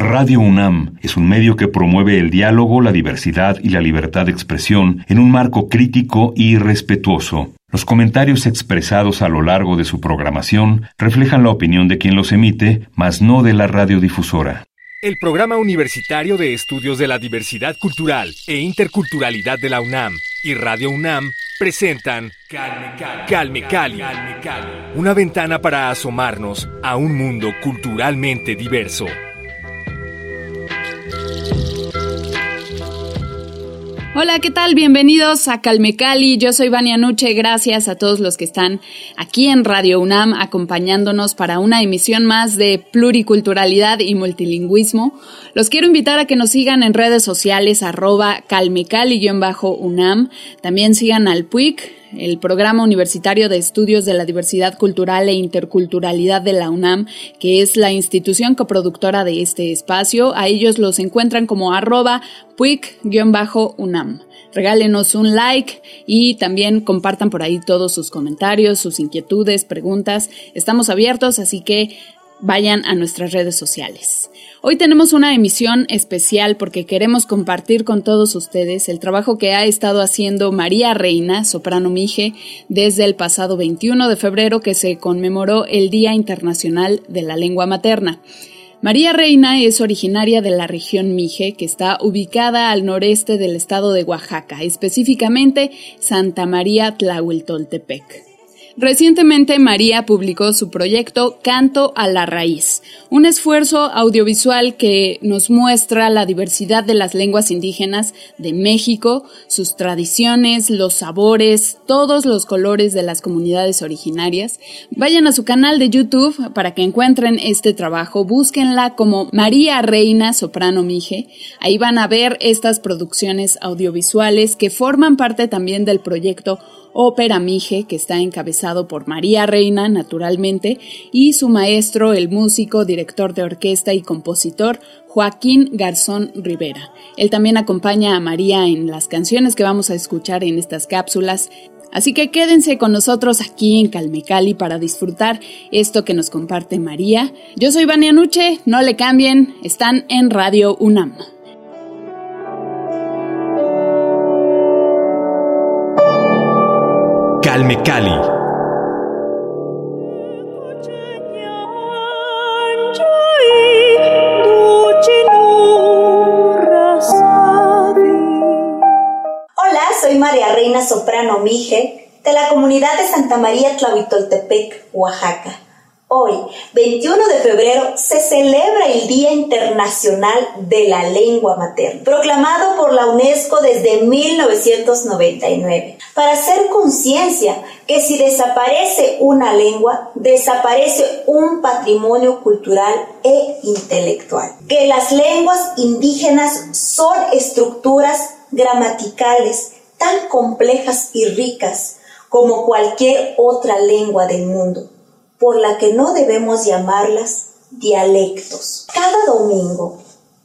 Radio UNAM es un medio que promueve el diálogo, la diversidad y la libertad de expresión en un marco crítico y respetuoso. Los comentarios expresados a lo largo de su programación reflejan la opinión de quien los emite, mas no de la radiodifusora. El Programa Universitario de Estudios de la Diversidad Cultural e Interculturalidad de la UNAM y Radio UNAM presentan Calme Cali, una ventana para asomarnos a un mundo culturalmente diverso. Hola, ¿qué tal? Bienvenidos a Calme Cali. Yo soy Vania Nuche. Gracias a todos los que están aquí en Radio UNAM acompañándonos para una emisión más de pluriculturalidad y multilingüismo. Los quiero invitar a que nos sigan en redes sociales arroba calmecali-unam. También sigan al PUIC, el Programa Universitario de Estudios de la Diversidad Cultural e Interculturalidad de la UNAM, que es la institución coproductora de este espacio. A ellos los encuentran como arroba puic-unam. Regálenos un like y también compartan por ahí todos sus comentarios, sus inquietudes, preguntas. Estamos abiertos, así que vayan a nuestras redes sociales. Hoy tenemos una emisión especial porque queremos compartir con todos ustedes el trabajo que ha estado haciendo María Reina, soprano Mije, desde el pasado 21 de febrero que se conmemoró el Día Internacional de la Lengua Materna. María Reina es originaria de la región Mije, que está ubicada al noreste del estado de Oaxaca, específicamente Santa María Tlahueltoltepec. Recientemente María publicó su proyecto Canto a la Raíz, un esfuerzo audiovisual que nos muestra la diversidad de las lenguas indígenas de México, sus tradiciones, los sabores, todos los colores de las comunidades originarias. Vayan a su canal de YouTube para que encuentren este trabajo, búsquenla como María Reina Soprano Mije. Ahí van a ver estas producciones audiovisuales que forman parte también del proyecto Ópera Mije, que está encabezado por María Reina, naturalmente, y su maestro, el músico, director de orquesta y compositor Joaquín Garzón Rivera. Él también acompaña a María en las canciones que vamos a escuchar en estas cápsulas. Así que quédense con nosotros aquí en Calmecali para disfrutar esto que nos comparte María. Yo soy Vania Nuche, no le cambien, están en Radio UNAM. Calme Cali. Hola, soy María Reina Soprano Mije de la comunidad de Santa María Tlahuitoltepec, Oaxaca. Hoy, 21 de febrero, se celebra el Día Internacional de la Lengua Materna, proclamado por la UNESCO desde 1999, para hacer conciencia que si desaparece una lengua, desaparece un patrimonio cultural e intelectual, que las lenguas indígenas son estructuras gramaticales tan complejas y ricas como cualquier otra lengua del mundo por la que no debemos llamarlas dialectos. Cada domingo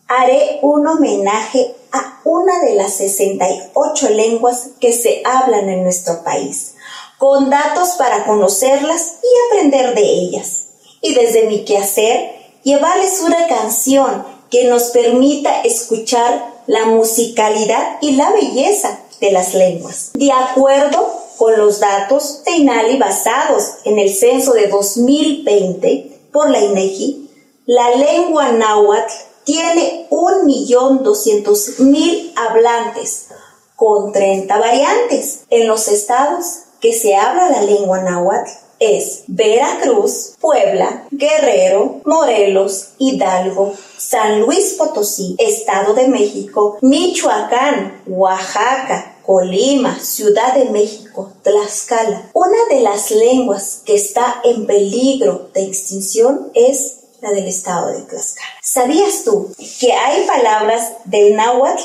haré un homenaje a una de las 68 lenguas que se hablan en nuestro país, con datos para conocerlas y aprender de ellas. Y desde mi quehacer, llevarles una canción que nos permita escuchar la musicalidad y la belleza de las lenguas. De acuerdo con los datos de INALI basados en el censo de 2020 por la INEGI, la lengua náhuatl tiene 1.200.000 hablantes con 30 variantes. En los estados que se habla la lengua náhuatl es Veracruz, Puebla, Guerrero, Morelos, Hidalgo, San Luis Potosí, Estado de México, Michoacán, Oaxaca, Colima, Ciudad de México, Tlaxcala. Una de las lenguas que está en peligro de extinción es la del estado de Tlaxcala. ¿Sabías tú que hay palabras del náhuatl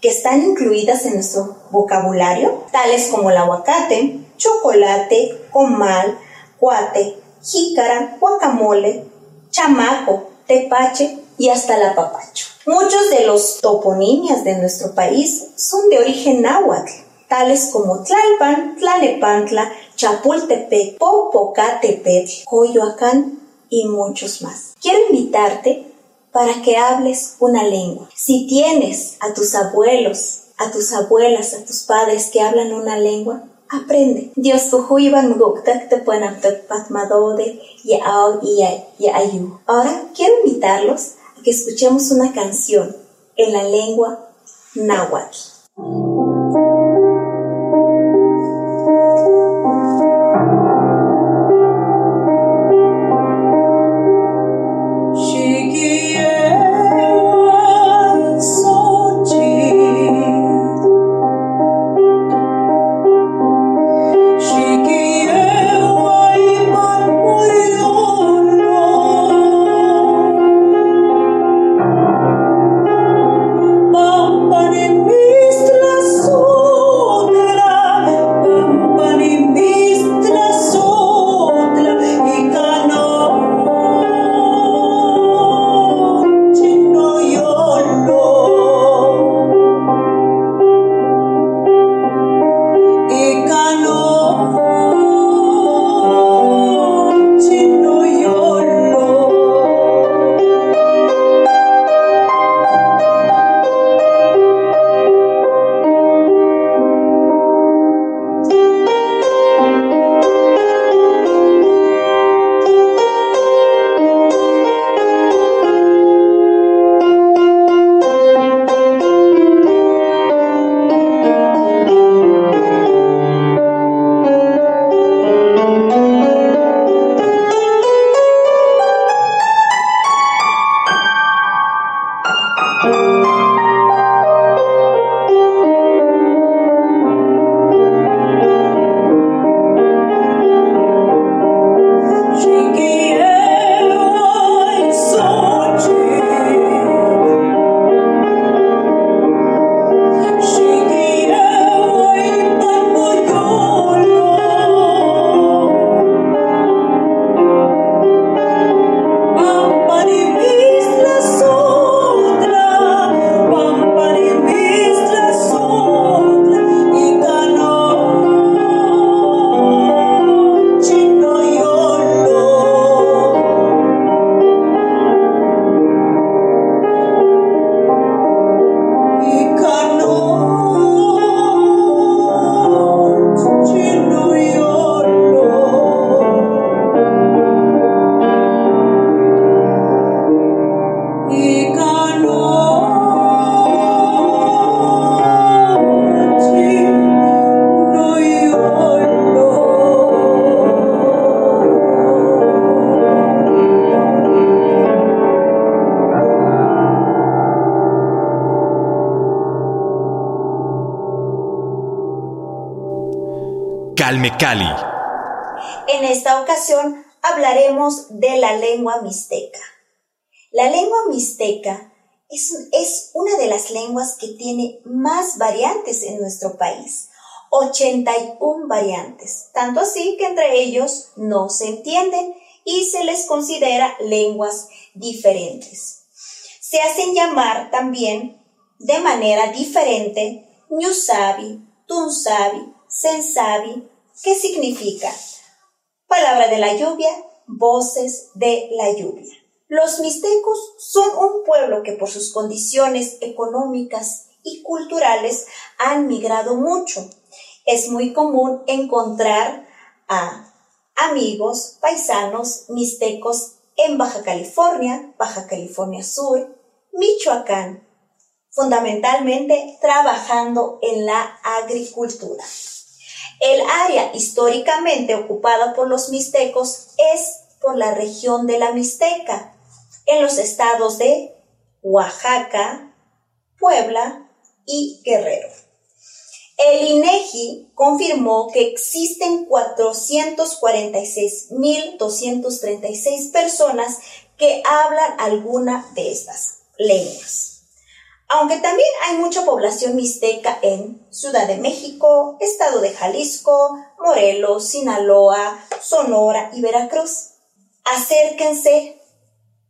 que están incluidas en nuestro vocabulario, tales como el aguacate, chocolate, comal, cuate, jícara, guacamole, chamaco, tepache y hasta la papacho? Muchos de los toponimias de nuestro país son de origen náhuatl, tales como Tlalpan, Tlanepantla, Chapultepec, Popocatepetl, Coyoacán y muchos más. Quiero invitarte para que hables una lengua. Si tienes a tus abuelos, a tus abuelas, a tus padres que hablan una lengua, aprende. Dios iban te y. Ahora quiero invitarlos que escuchemos una canción en la lengua náhuatl. Cali. En esta ocasión hablaremos de la lengua mixteca. La lengua mixteca es, es una de las lenguas que tiene más variantes en nuestro país. 81 variantes, tanto así que entre ellos no se entienden y se les considera lenguas diferentes. Se hacen llamar también de manera diferente Ñusabi, Tunsabi, Sensabi, ¿Qué significa? Palabra de la lluvia, voces de la lluvia. Los mixtecos son un pueblo que por sus condiciones económicas y culturales han migrado mucho. Es muy común encontrar a amigos, paisanos mixtecos en Baja California, Baja California Sur, Michoacán, fundamentalmente trabajando en la agricultura. El área históricamente ocupada por los mixtecos es por la región de la Mixteca, en los estados de Oaxaca, Puebla y Guerrero. El INEGI confirmó que existen 446.236 personas que hablan alguna de estas lenguas. Aunque también hay mucha población mixteca en Ciudad de México, Estado de Jalisco, Morelos, Sinaloa, Sonora y Veracruz. Acérquense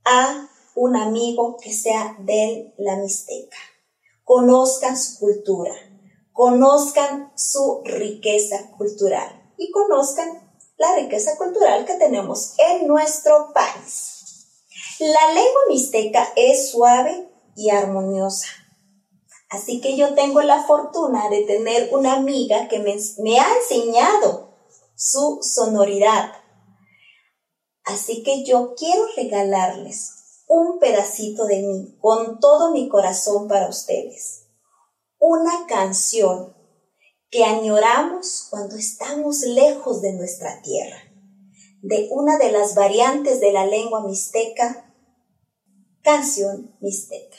a un amigo que sea de la Mixteca. Conozcan su cultura, conozcan su riqueza cultural y conozcan la riqueza cultural que tenemos en nuestro país. La lengua mixteca es suave y armoniosa. Así que yo tengo la fortuna de tener una amiga que me, ha enseñado su sonoridad. Así que yo quiero regalarles un pedacito de mí con todo mi corazón para ustedes. Una canción que añoramos cuando estamos lejos de nuestra tierra, de una de las variantes de la lengua mixteca, canción mixteca.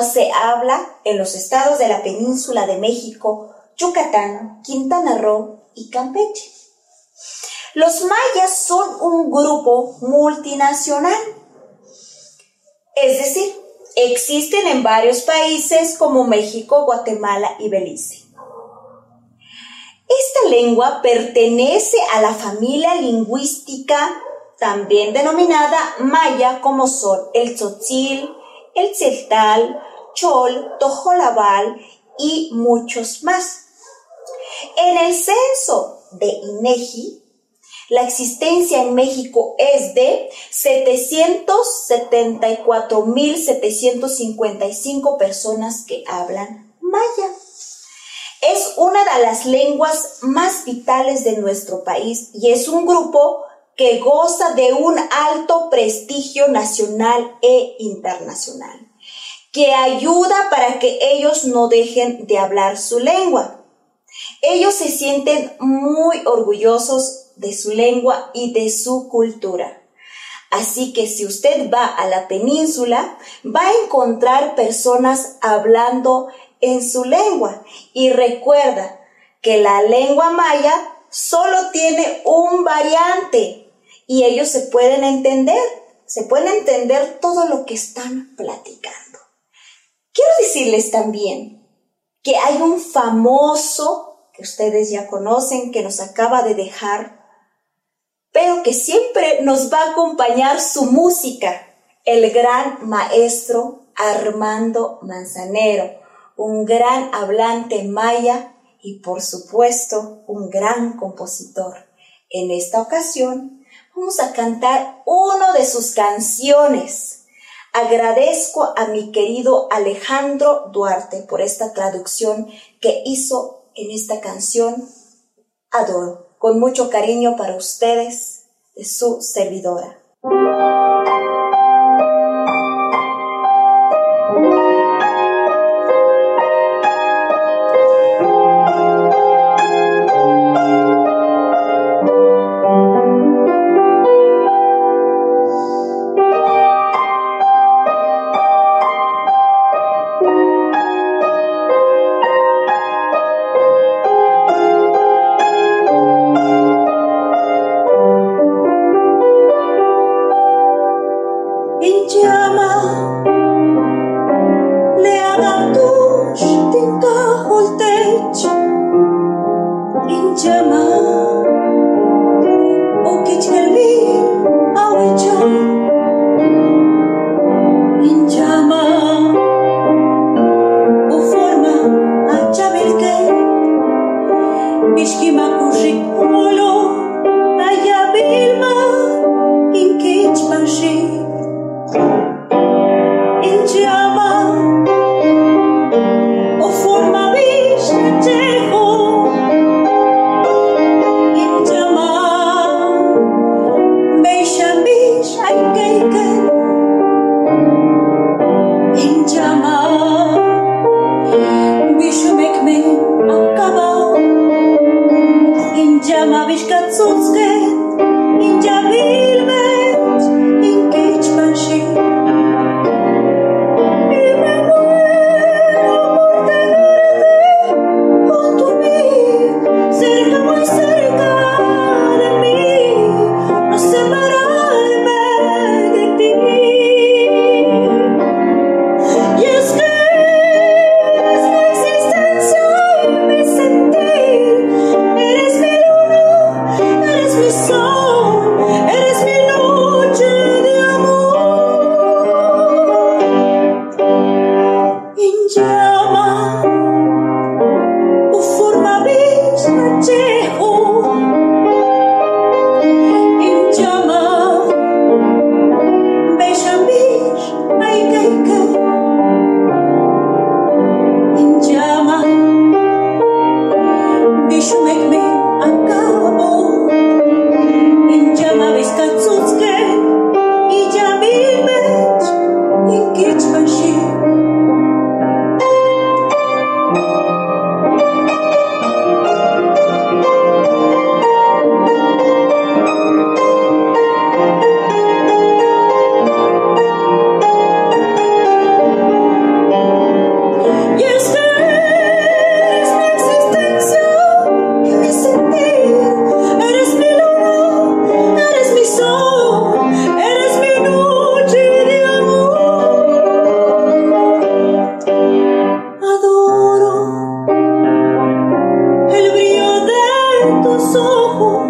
Se habla en los estados de la península de México, Yucatán, Quintana Roo y Campeche. Los mayas son un grupo multinacional, es decir, existen en varios países como México, Guatemala y Belice. Esta lengua pertenece a la familia lingüística también denominada maya como son el tzotzil, el celtal, chol, tojolabal y muchos más. En el censo de INEGI, la existencia en México es de 774.755 personas que hablan maya. Es una de las lenguas más vitales de nuestro país y es un grupo que goza de un alto prestigio nacional e internacional, que ayuda para que ellos no dejen de hablar su lengua. Ellos se sienten muy orgullosos de su lengua y de su cultura. Así que si usted va a la península, va a encontrar personas hablando en su lengua. Y recuerda que la lengua maya solo tiene un variante y ellos se pueden entender, se pueden entender todo lo que están platicando. Quiero decirles también que hay un famoso que ustedes ya conocen que nos acaba de dejar, pero que siempre nos va a acompañar su música, el gran maestro Armando Manzanero un gran hablante maya y por supuesto un gran compositor. En esta ocasión vamos a cantar una de sus canciones. Agradezco a mi querido Alejandro Duarte por esta traducción que hizo en esta canción. Adoro, con mucho cariño para ustedes, de su servidora. te-am adus din Duhul Tău, ce mă Esta zuzket, min jabil ben.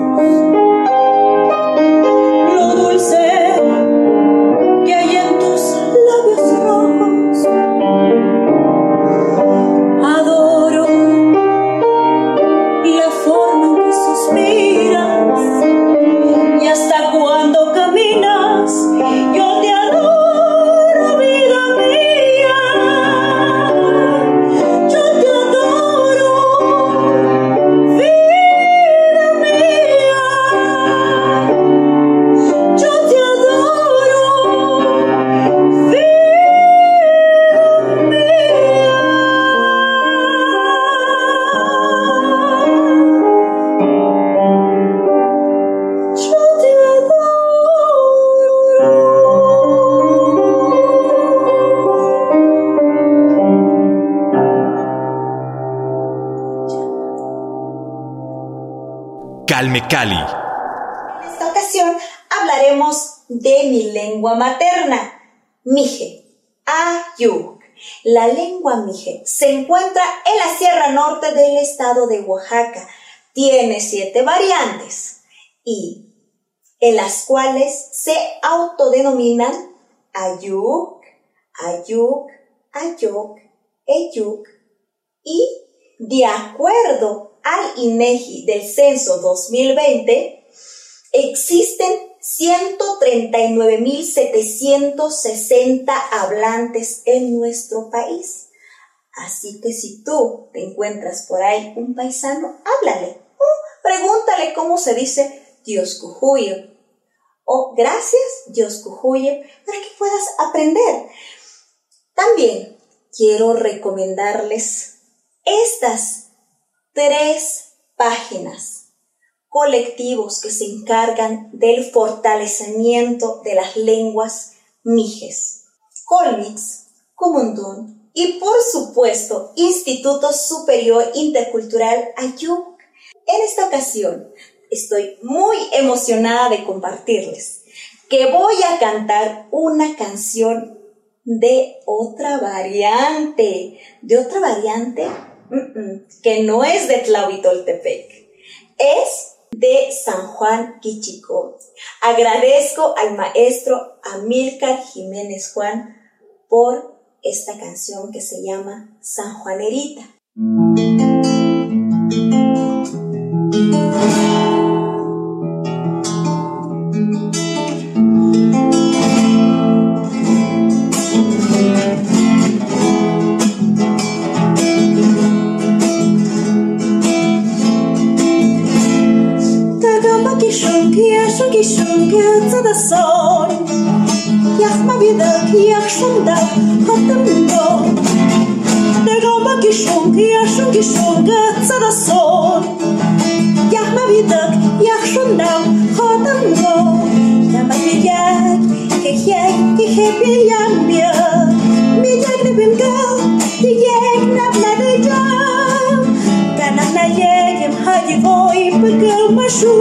嗯。En esta ocasión hablaremos de mi lengua materna, Mije, Ayuk. La lengua Mije se encuentra en la Sierra Norte del estado de Oaxaca. Tiene siete variantes y en las cuales se autodenominan Ayuk, Ayuk, Ayuk, Eyuk y de acuerdo al INEGI del censo 2020, existen 139.760 hablantes en nuestro país. Así que si tú te encuentras por ahí un paisano, háblale o pregúntale cómo se dice Dios Cujuyo o gracias Dios Cujuyo para que puedas aprender. También quiero recomendarles estas tres páginas colectivos que se encargan del fortalecimiento de las lenguas mijes. Colmix, Comundún y por supuesto Instituto Superior Intercultural Ayuk. En esta ocasión estoy muy emocionada de compartirles que voy a cantar una canción de otra variante, de otra variante que no es de Tlahuitoltepec, es de San Juan Quichico. Agradezco al maestro Amílcar Jiménez Juan por esta canción que se llama San Juanerita. sandal hatemdo Dego ma kishon ki ashon kishon gatsarason Yah ma vidak yah shonam hatemdo Yama yeyek yeyek yehep yeyam ya Miyek ne bimga yeyek nam na deyam Kanam na yekem hadi goy pekal mashu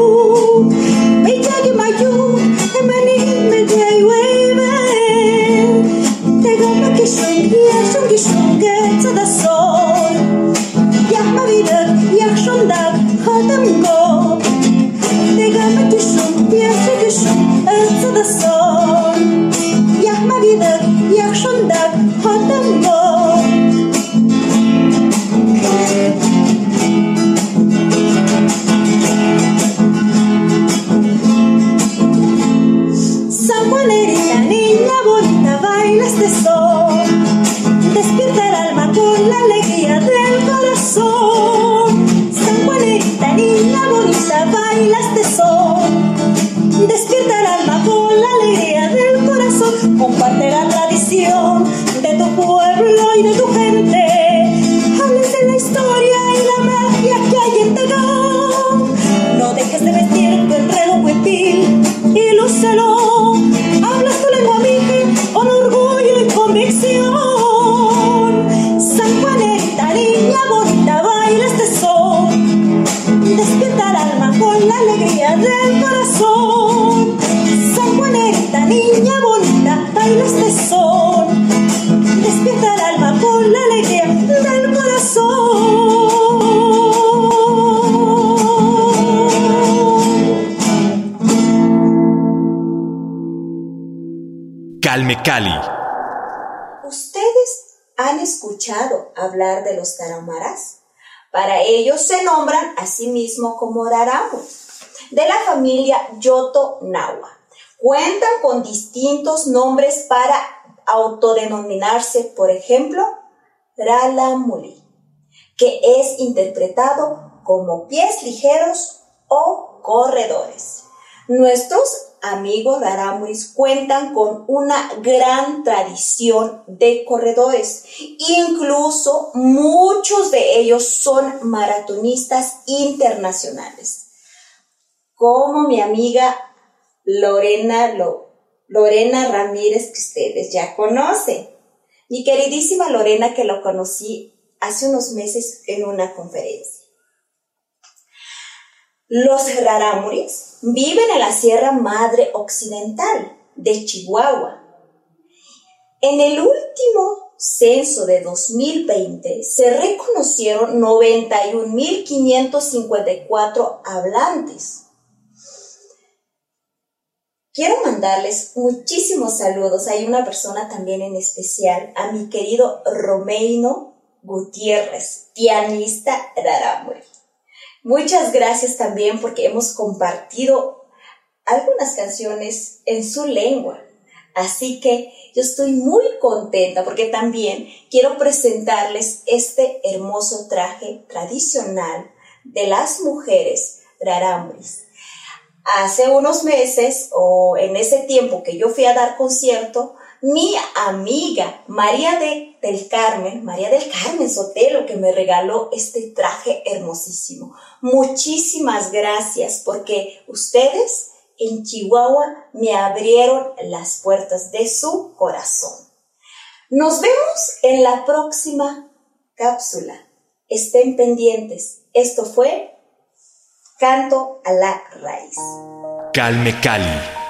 y Cali. ¿Ustedes han escuchado hablar de los tarahumaras? Para ellos se nombran a sí mismos como raramos, de la familia Yoto Nahua. Cuentan con distintos nombres para autodenominarse, por ejemplo, Ralamuli, que es interpretado como pies ligeros o corredores. Nuestros amigos Raramuris cuentan con una gran tradición de corredores. Incluso muchos de ellos son maratonistas internacionales. Como mi amiga Lorena, Lorena Ramírez, que ustedes ya conocen. Mi queridísima Lorena, que lo conocí hace unos meses en una conferencia. Los rarámuris viven en la Sierra Madre Occidental de Chihuahua. En el último censo de 2020 se reconocieron 91.554 hablantes. Quiero mandarles muchísimos saludos. Hay una persona también en especial, a mi querido Romeino Gutiérrez, pianista rarámuri. Muchas gracias también porque hemos compartido algunas canciones en su lengua. Así que yo estoy muy contenta porque también quiero presentarles este hermoso traje tradicional de las mujeres rarámuris. Hace unos meses o en ese tiempo que yo fui a dar concierto, mi amiga María de, del Carmen, María del Carmen Sotelo, que me regaló este traje hermosísimo. Muchísimas gracias porque ustedes en Chihuahua me abrieron las puertas de su corazón. Nos vemos en la próxima cápsula. Estén pendientes. Esto fue Canto a la Raíz. Calme Cali.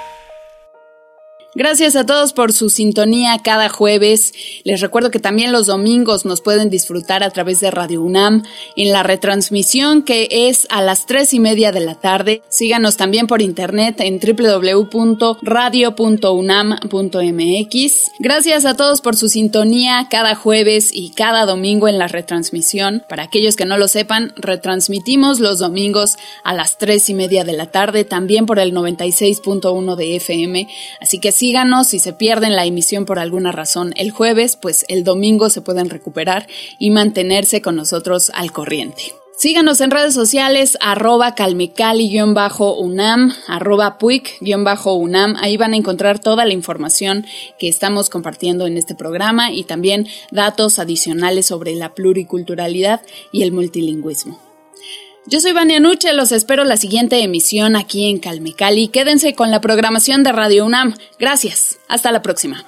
Gracias a todos por su sintonía cada jueves. Les recuerdo que también los domingos nos pueden disfrutar a través de Radio UNAM en la retransmisión que es a las tres y media de la tarde. Síganos también por internet en www.radio.unam.mx. Gracias a todos por su sintonía cada jueves y cada domingo en la retransmisión. Para aquellos que no lo sepan, retransmitimos los domingos a las tres y media de la tarde, también por el 96.1 de FM. Así que síganos si se pierden la emisión por alguna razón el jueves, pues el domingo se pueden recuperar y mantenerse con nosotros al corriente. Síganos en redes sociales, arroba calmecali-unam, arroba puic-unam. Ahí van a encontrar toda la información que estamos compartiendo en este programa y también datos adicionales sobre la pluriculturalidad y el multilingüismo. Yo soy Vania Nuche, los espero la siguiente emisión aquí en Calmecali. Quédense con la programación de Radio UNAM. Gracias. Hasta la próxima.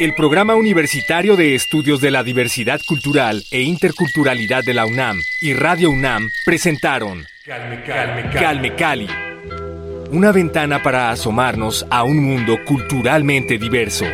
El Programa Universitario de Estudios de la Diversidad Cultural e Interculturalidad de la UNAM y Radio UNAM presentaron Calme Cali, una ventana para asomarnos a un mundo culturalmente diverso.